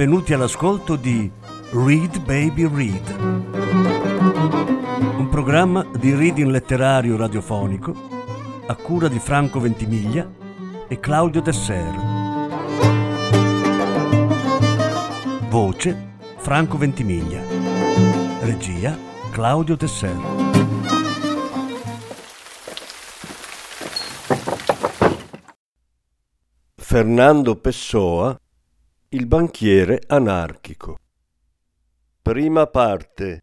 benvenuti all'ascolto di Read Baby Read, un programma di reading letterario radiofonico a cura di Franco Ventimiglia e Claudio Desser. Voce Franco Ventimiglia. Regia Claudio Desser. Fernando Pessoa il banchiere anarchico. Prima parte.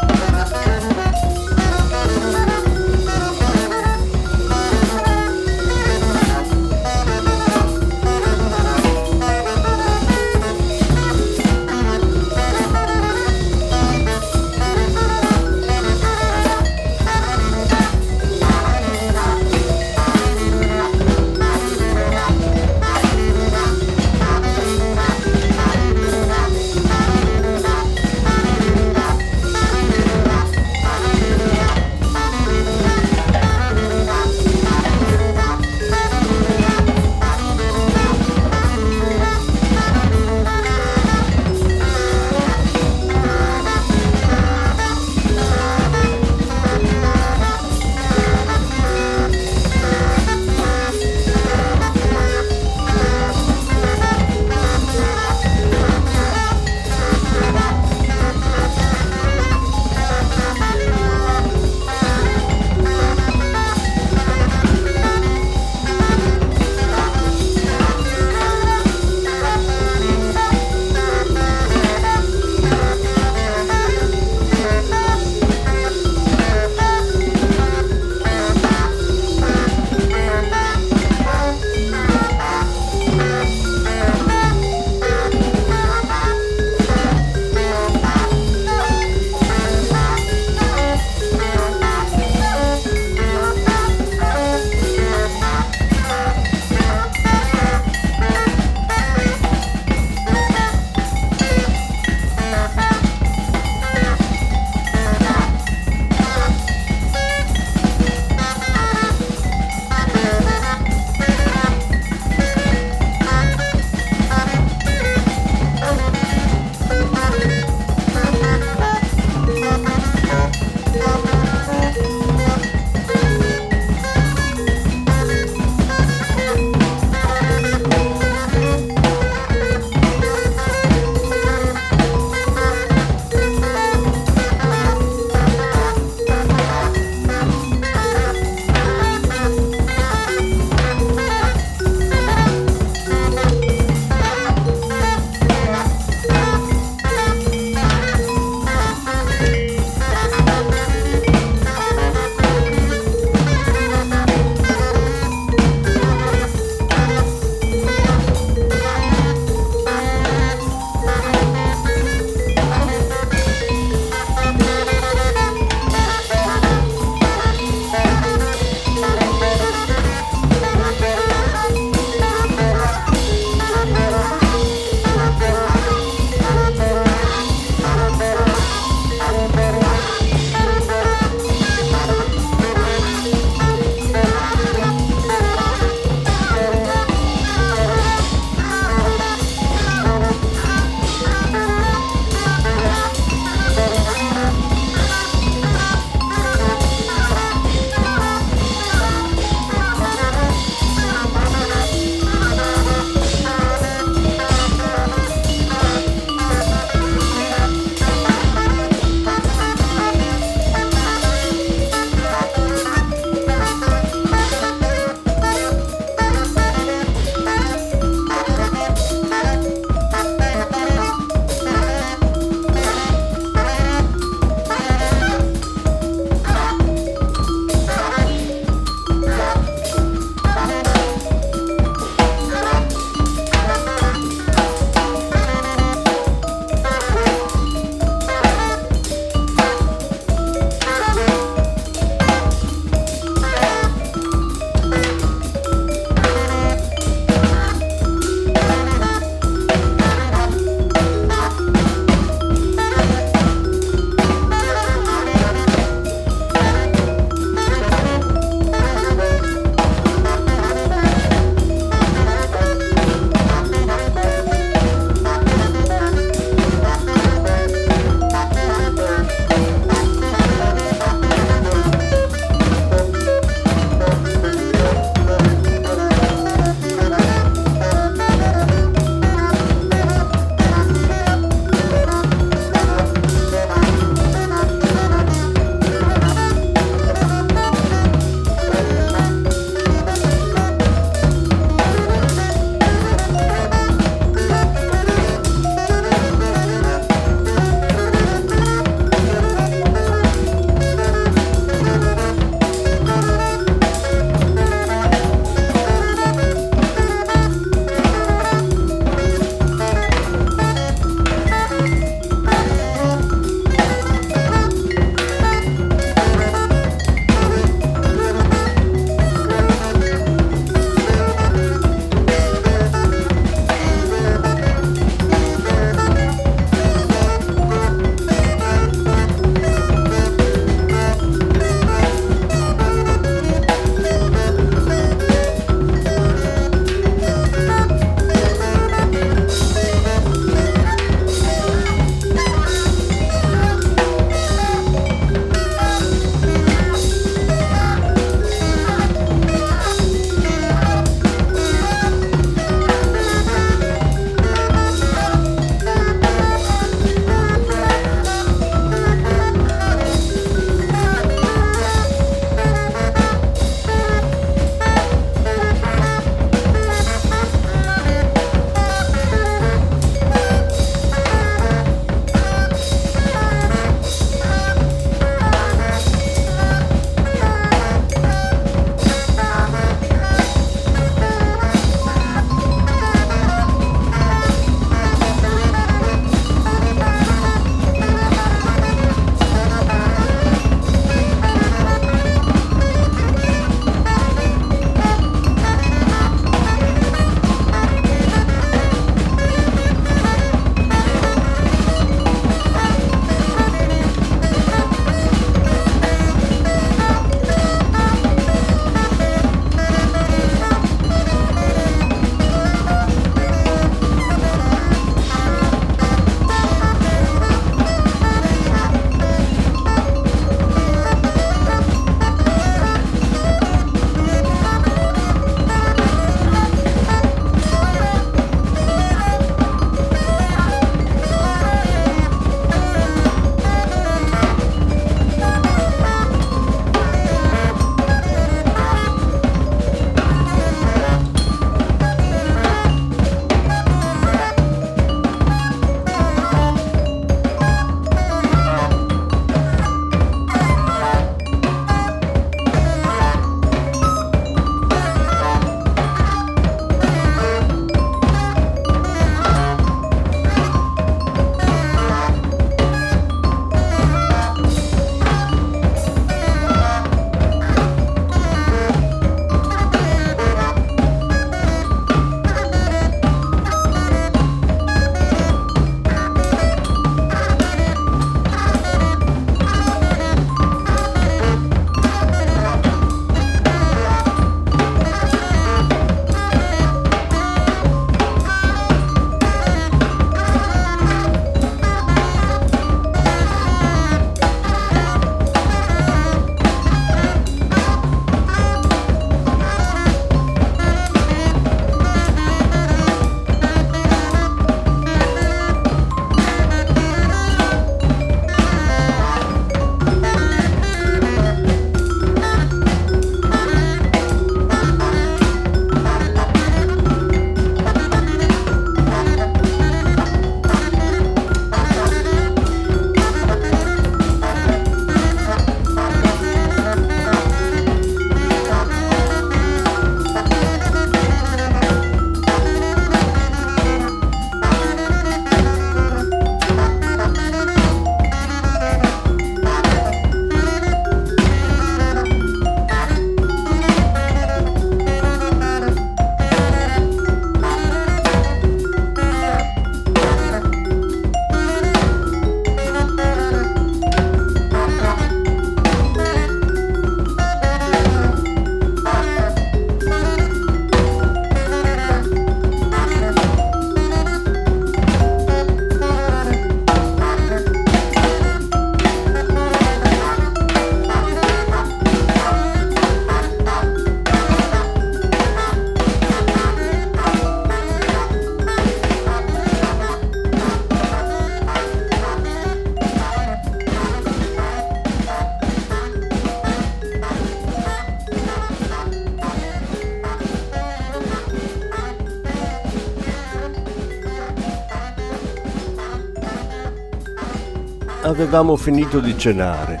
Avevamo finito di cenare.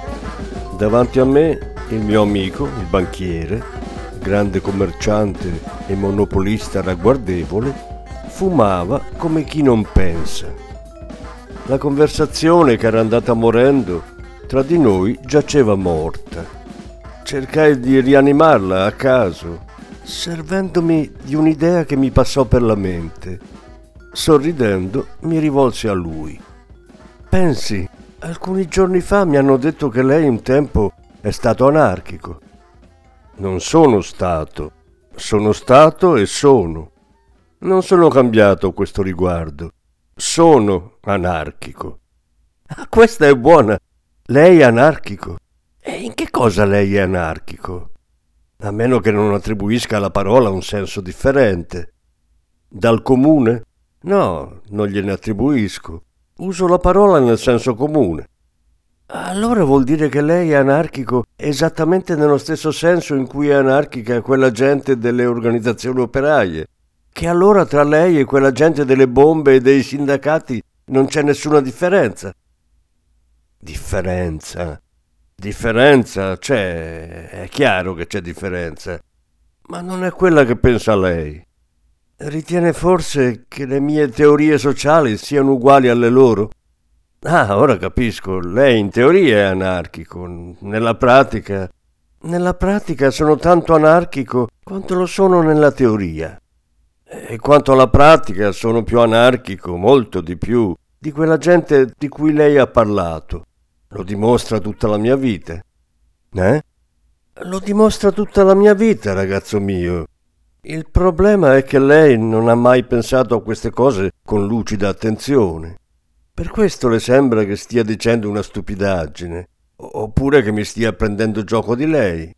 Davanti a me il mio amico, il banchiere, grande commerciante e monopolista ragguardevole, fumava come chi non pensa. La conversazione che era andata morendo tra di noi giaceva morta. Cercai di rianimarla a caso, servendomi di un'idea che mi passò per la mente. Sorridendo mi rivolsi a lui. Pensi, alcuni giorni fa mi hanno detto che lei un tempo è stato anarchico. Non sono stato, sono stato e sono. Non sono cambiato a questo riguardo. Sono anarchico. Ah, questa è buona. Lei è anarchico. E in che cosa lei è anarchico? A meno che non attribuisca alla parola un senso differente. Dal comune? No, non gliene attribuisco. Uso la parola nel senso comune. Allora vuol dire che lei è anarchico esattamente nello stesso senso in cui è anarchica quella gente delle organizzazioni operaie che allora tra lei e quella gente delle bombe e dei sindacati non c'è nessuna differenza. Differenza? Differenza c'è, è chiaro che c'è differenza, ma non è quella che pensa lei. Ritiene forse che le mie teorie sociali siano uguali alle loro? Ah, ora capisco, lei in teoria è anarchico, nella pratica... Nella pratica sono tanto anarchico quanto lo sono nella teoria. E quanto alla pratica sono più anarchico, molto di più, di quella gente di cui lei ha parlato. Lo dimostra tutta la mia vita. Eh? Lo dimostra tutta la mia vita, ragazzo mio. Il problema è che lei non ha mai pensato a queste cose con lucida attenzione. Per questo le sembra che stia dicendo una stupidaggine, oppure che mi stia prendendo gioco di lei.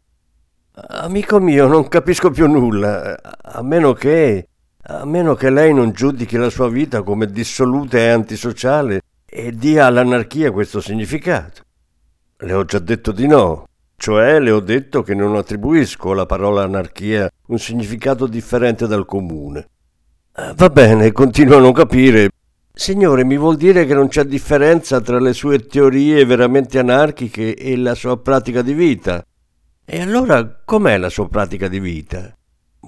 Amico mio, non capisco più nulla, a meno che a meno che lei non giudichi la sua vita come dissoluta e antisociale e dia all'anarchia questo significato. Le ho già detto di no, cioè le ho detto che non attribuisco alla parola anarchia un significato differente dal comune. Ah, va bene, continuo a non capire. Signore, mi vuol dire che non c'è differenza tra le sue teorie veramente anarchiche e la sua pratica di vita? E allora com'è la sua pratica di vita?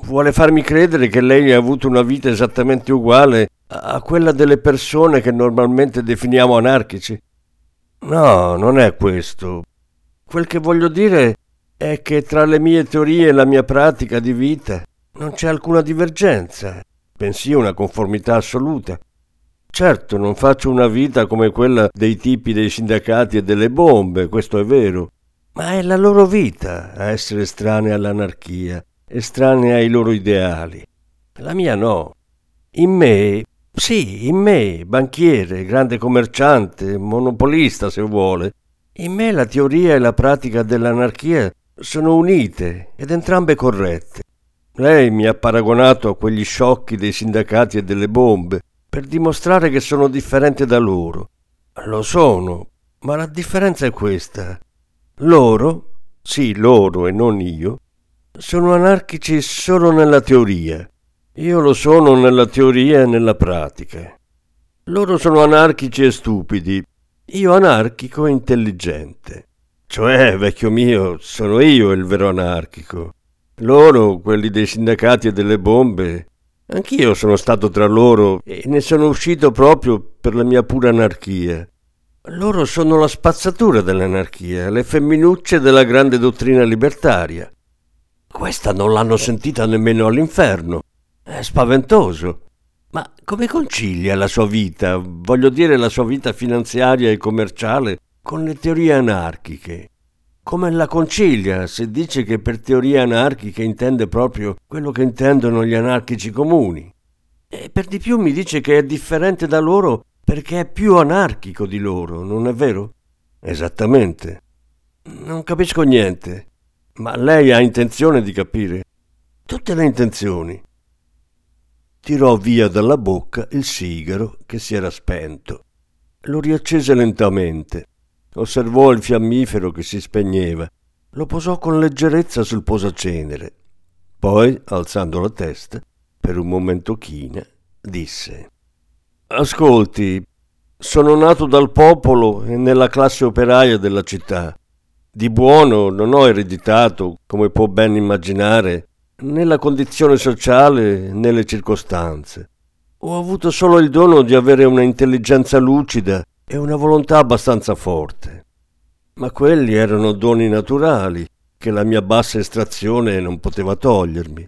Vuole farmi credere che lei ha avuto una vita esattamente uguale a quella delle persone che normalmente definiamo anarchici? No, non è questo. Quel che voglio dire è che tra le mie teorie e la mia pratica di vita non c'è alcuna divergenza, bensì una conformità assoluta. Certo, non faccio una vita come quella dei tipi dei sindacati e delle bombe, questo è vero, ma è la loro vita a essere estranea all'anarchia estranea ai loro ideali. La mia no. In me, sì, in me, banchiere, grande commerciante, monopolista se vuole, in me la teoria e la pratica dell'anarchia sono unite ed entrambe corrette. Lei mi ha paragonato a quegli sciocchi dei sindacati e delle bombe per dimostrare che sono differente da loro. Lo sono, ma la differenza è questa. Loro, sì loro e non io, sono anarchici solo nella teoria. Io lo sono nella teoria e nella pratica. Loro sono anarchici e stupidi, io anarchico e intelligente. Cioè, vecchio mio, sono io il vero anarchico. Loro, quelli dei sindacati e delle bombe, anch'io sono stato tra loro e ne sono uscito proprio per la mia pura anarchia. Loro sono la spazzatura dell'anarchia, le femminucce della grande dottrina libertaria. Questa non l'hanno sentita nemmeno all'inferno. È spaventoso. Ma come concilia la sua vita, voglio dire la sua vita finanziaria e commerciale, con le teorie anarchiche? Come la concilia se dice che per teorie anarchiche intende proprio quello che intendono gli anarchici comuni? E per di più mi dice che è differente da loro perché è più anarchico di loro, non è vero? Esattamente. Non capisco niente. Ma lei ha intenzione di capire? Tutte le intenzioni. Tirò via dalla bocca il sigaro che si era spento. Lo riaccese lentamente. Osservò il fiammifero che si spegneva. Lo posò con leggerezza sul posacenere. Poi, alzando la testa, per un momento china, disse: Ascolti, sono nato dal popolo e nella classe operaia della città. Di buono non ho ereditato, come può ben immaginare, né la condizione sociale né le circostanze. Ho avuto solo il dono di avere una intelligenza lucida e una volontà abbastanza forte. Ma quelli erano doni naturali che la mia bassa estrazione non poteva togliermi.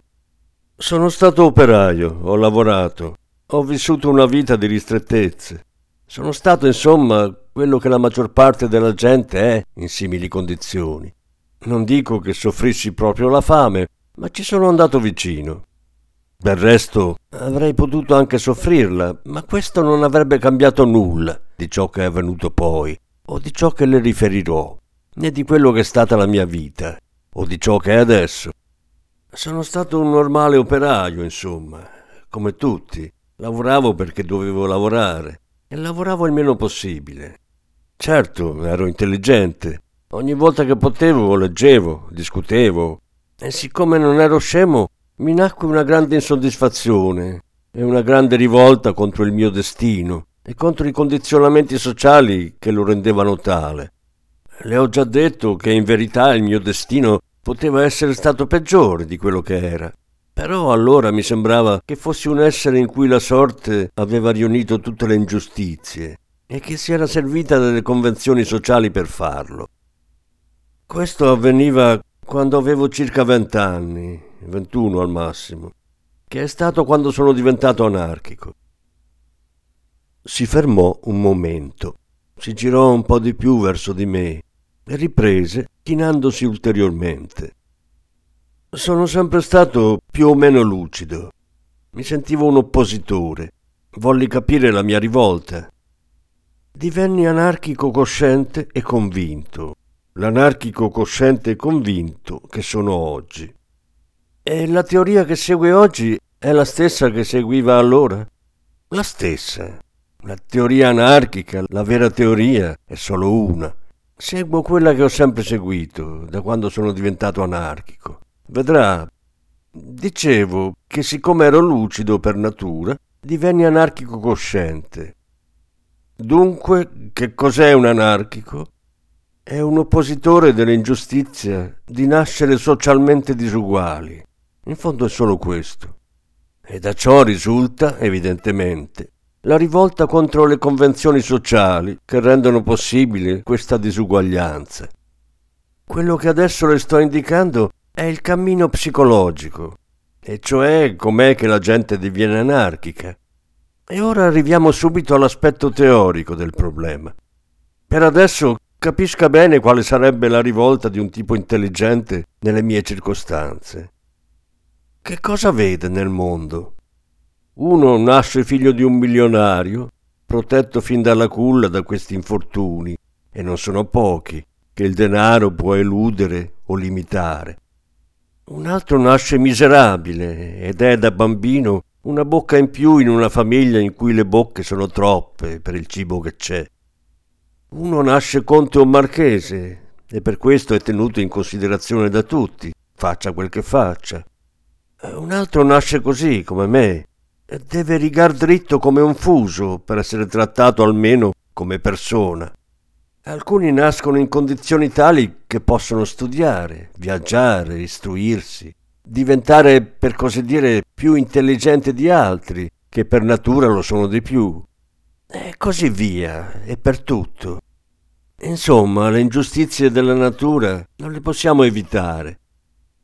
Sono stato operaio, ho lavorato, ho vissuto una vita di ristrettezze. Sono stato, insomma, quello che la maggior parte della gente è in simili condizioni. Non dico che soffrissi proprio la fame, ma ci sono andato vicino. Del resto avrei potuto anche soffrirla, ma questo non avrebbe cambiato nulla di ciò che è avvenuto poi, o di ciò che le riferirò, né di quello che è stata la mia vita, o di ciò che è adesso. Sono stato un normale operaio, insomma, come tutti. Lavoravo perché dovevo lavorare e lavoravo il meno possibile. Certo, ero intelligente. Ogni volta che potevo leggevo, discutevo e siccome non ero scemo mi nacque una grande insoddisfazione e una grande rivolta contro il mio destino e contro i condizionamenti sociali che lo rendevano tale. Le ho già detto che in verità il mio destino poteva essere stato peggiore di quello che era. Però allora mi sembrava che fossi un essere in cui la sorte aveva riunito tutte le ingiustizie e che si era servita delle convenzioni sociali per farlo. Questo avveniva quando avevo circa vent'anni 21 al massimo, che è stato quando sono diventato anarchico. Si fermò un momento, si girò un po' di più verso di me e riprese, chinandosi ulteriormente. Sono sempre stato più o meno lucido. Mi sentivo un oppositore. Volli capire la mia rivolta. Divenni anarchico cosciente e convinto. L'anarchico cosciente e convinto che sono oggi. E la teoria che segue oggi è la stessa che seguiva allora? La stessa. La teoria anarchica, la vera teoria, è solo una. Seguo quella che ho sempre seguito, da quando sono diventato anarchico. Vedrà. Dicevo che siccome ero lucido per natura, divenni anarchico cosciente. Dunque, che cos'è un anarchico? È un oppositore dell'ingiustizia di nascere socialmente disuguali. In fondo è solo questo. E da ciò risulta, evidentemente, la rivolta contro le convenzioni sociali che rendono possibile questa disuguaglianza. Quello che adesso le sto indicando è il cammino psicologico, e cioè com'è che la gente diviene anarchica. E ora arriviamo subito all'aspetto teorico del problema. Per adesso capisca bene quale sarebbe la rivolta di un tipo intelligente nelle mie circostanze. Che cosa vede nel mondo? Uno nasce figlio di un milionario, protetto fin dalla culla da questi infortuni, e non sono pochi, che il denaro può eludere o limitare. Un altro nasce miserabile ed è da bambino una bocca in più in una famiglia in cui le bocche sono troppe per il cibo che c'è. Uno nasce conte o marchese e per questo è tenuto in considerazione da tutti, faccia quel che faccia. Eh, un altro nasce così, come me, e deve rigar dritto come un fuso per essere trattato almeno come persona. Alcuni nascono in condizioni tali che possono studiare, viaggiare, istruirsi, diventare, per così dire, più intelligenti di altri, che per natura lo sono di più. E così via, e per tutto. Insomma, le ingiustizie della natura non le possiamo evitare.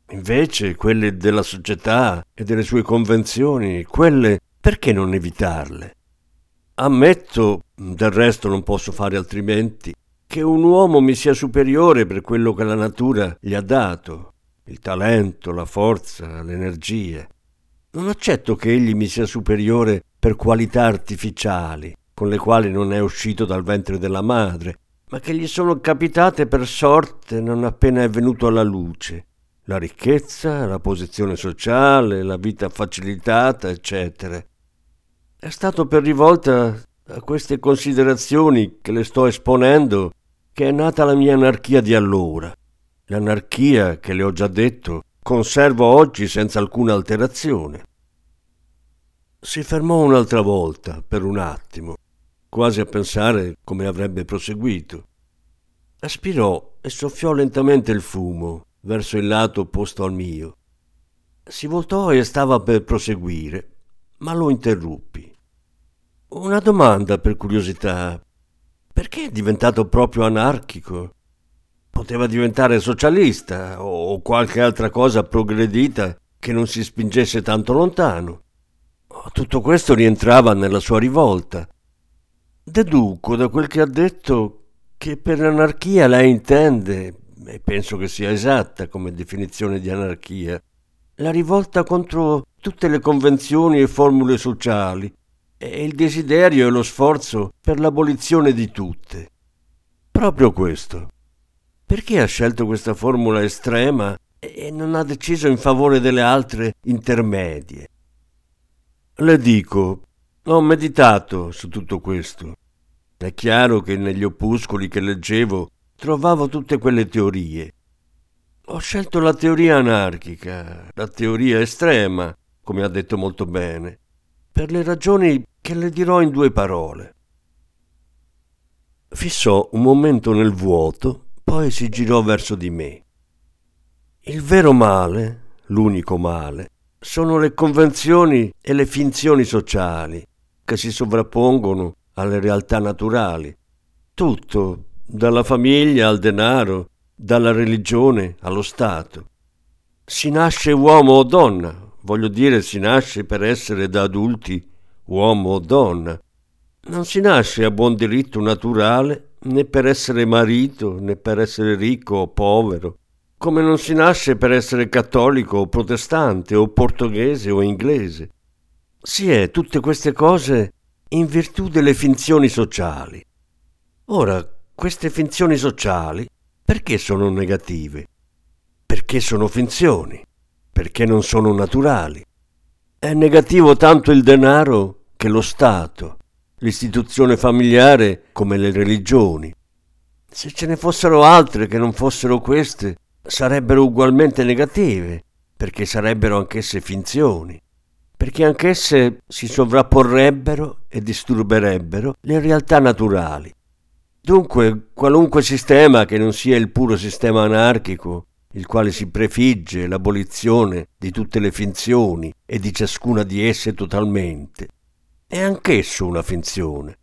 Invece quelle della società e delle sue convenzioni, quelle perché non evitarle? Ammetto, del resto non posso fare altrimenti, che un uomo mi sia superiore per quello che la natura gli ha dato, il talento, la forza, l'energia. Non accetto che egli mi sia superiore per qualità artificiali, con le quali non è uscito dal ventre della madre, ma che gli sono capitate per sorte non appena è venuto alla luce la ricchezza, la posizione sociale, la vita facilitata, eccetera. È stato per rivolta a queste considerazioni che le sto esponendo che è nata la mia anarchia di allora. L'anarchia, che le ho già detto, conservo oggi senza alcuna alterazione. Si fermò un'altra volta, per un attimo. Quasi a pensare come avrebbe proseguito. Aspirò e soffiò lentamente il fumo verso il lato opposto al mio. Si voltò e stava per proseguire, ma lo interruppi. Una domanda per curiosità. Perché è diventato proprio anarchico? Poteva diventare socialista o qualche altra cosa progredita che non si spingesse tanto lontano. Tutto questo rientrava nella sua rivolta. Deduco da quel che ha detto che per anarchia lei intende, e penso che sia esatta come definizione di anarchia, la rivolta contro tutte le convenzioni e formule sociali e il desiderio e lo sforzo per l'abolizione di tutte. Proprio questo. Perché ha scelto questa formula estrema e non ha deciso in favore delle altre intermedie? Le dico, ho meditato su tutto questo. È chiaro che negli opuscoli che leggevo trovavo tutte quelle teorie. Ho scelto la teoria anarchica, la teoria estrema, come ha detto molto bene, per le ragioni che le dirò in due parole. Fissò un momento nel vuoto, poi si girò verso di me. Il vero male, l'unico male, sono le convenzioni e le finzioni sociali che si sovrappongono alle realtà naturali. Tutto, dalla famiglia al denaro, dalla religione allo Stato. Si nasce uomo o donna, voglio dire si nasce per essere da adulti uomo o donna. Non si nasce a buon diritto naturale né per essere marito né per essere ricco o povero, come non si nasce per essere cattolico o protestante o portoghese o inglese. Si è tutte queste cose in virtù delle finzioni sociali. Ora, queste finzioni sociali perché sono negative? Perché sono finzioni, perché non sono naturali. È negativo tanto il denaro che lo Stato, l'istituzione familiare come le religioni. Se ce ne fossero altre che non fossero queste, sarebbero ugualmente negative, perché sarebbero anch'esse finzioni, perché anch'esse si sovrapporrebbero e disturberebbero le realtà naturali. Dunque, qualunque sistema che non sia il puro sistema anarchico, il quale si prefigge l'abolizione di tutte le finzioni e di ciascuna di esse totalmente, è anch'esso una finzione.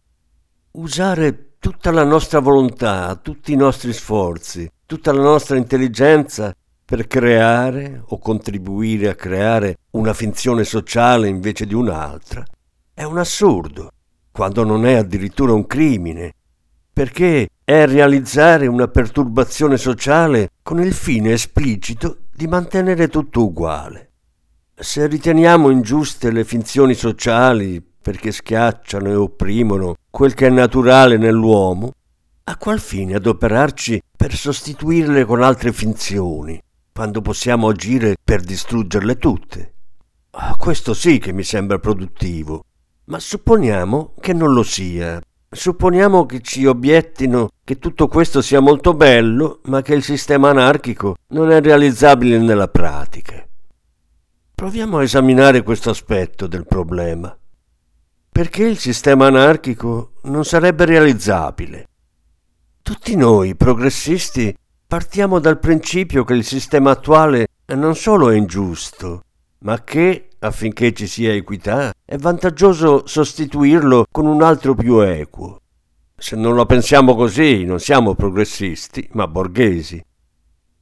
Usare tutta la nostra volontà, tutti i nostri sforzi, tutta la nostra intelligenza per creare o contribuire a creare una finzione sociale invece di un'altra, è un assurdo, quando non è addirittura un crimine, perché è realizzare una perturbazione sociale con il fine esplicito di mantenere tutto uguale. Se riteniamo ingiuste le finzioni sociali perché schiacciano e opprimono quel che è naturale nell'uomo, a qual fine adoperarci per sostituirle con altre finzioni, quando possiamo agire per distruggerle tutte? Ah, questo sì che mi sembra produttivo, ma supponiamo che non lo sia. Supponiamo che ci obiettino che tutto questo sia molto bello, ma che il sistema anarchico non è realizzabile nella pratica. Proviamo a esaminare questo aspetto del problema. Perché il sistema anarchico non sarebbe realizzabile? Tutti noi, progressisti, partiamo dal principio che il sistema attuale non solo è ingiusto, ma che, affinché ci sia equità, è vantaggioso sostituirlo con un altro più equo. Se non la pensiamo così, non siamo progressisti, ma borghesi.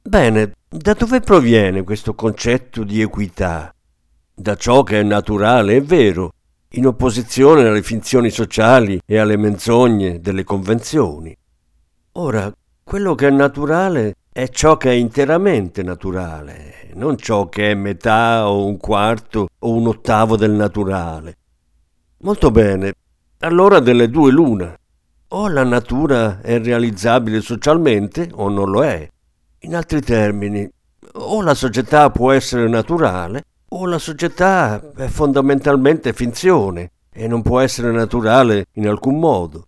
Bene, da dove proviene questo concetto di equità? Da ciò che è naturale, è vero, in opposizione alle finzioni sociali e alle menzogne delle convenzioni. Ora, quello che è naturale è ciò che è interamente naturale, non ciò che è metà o un quarto o un ottavo del naturale. Molto bene, allora delle due l'una. O la natura è realizzabile socialmente o non lo è. In altri termini, o la società può essere naturale o la società è fondamentalmente finzione e non può essere naturale in alcun modo.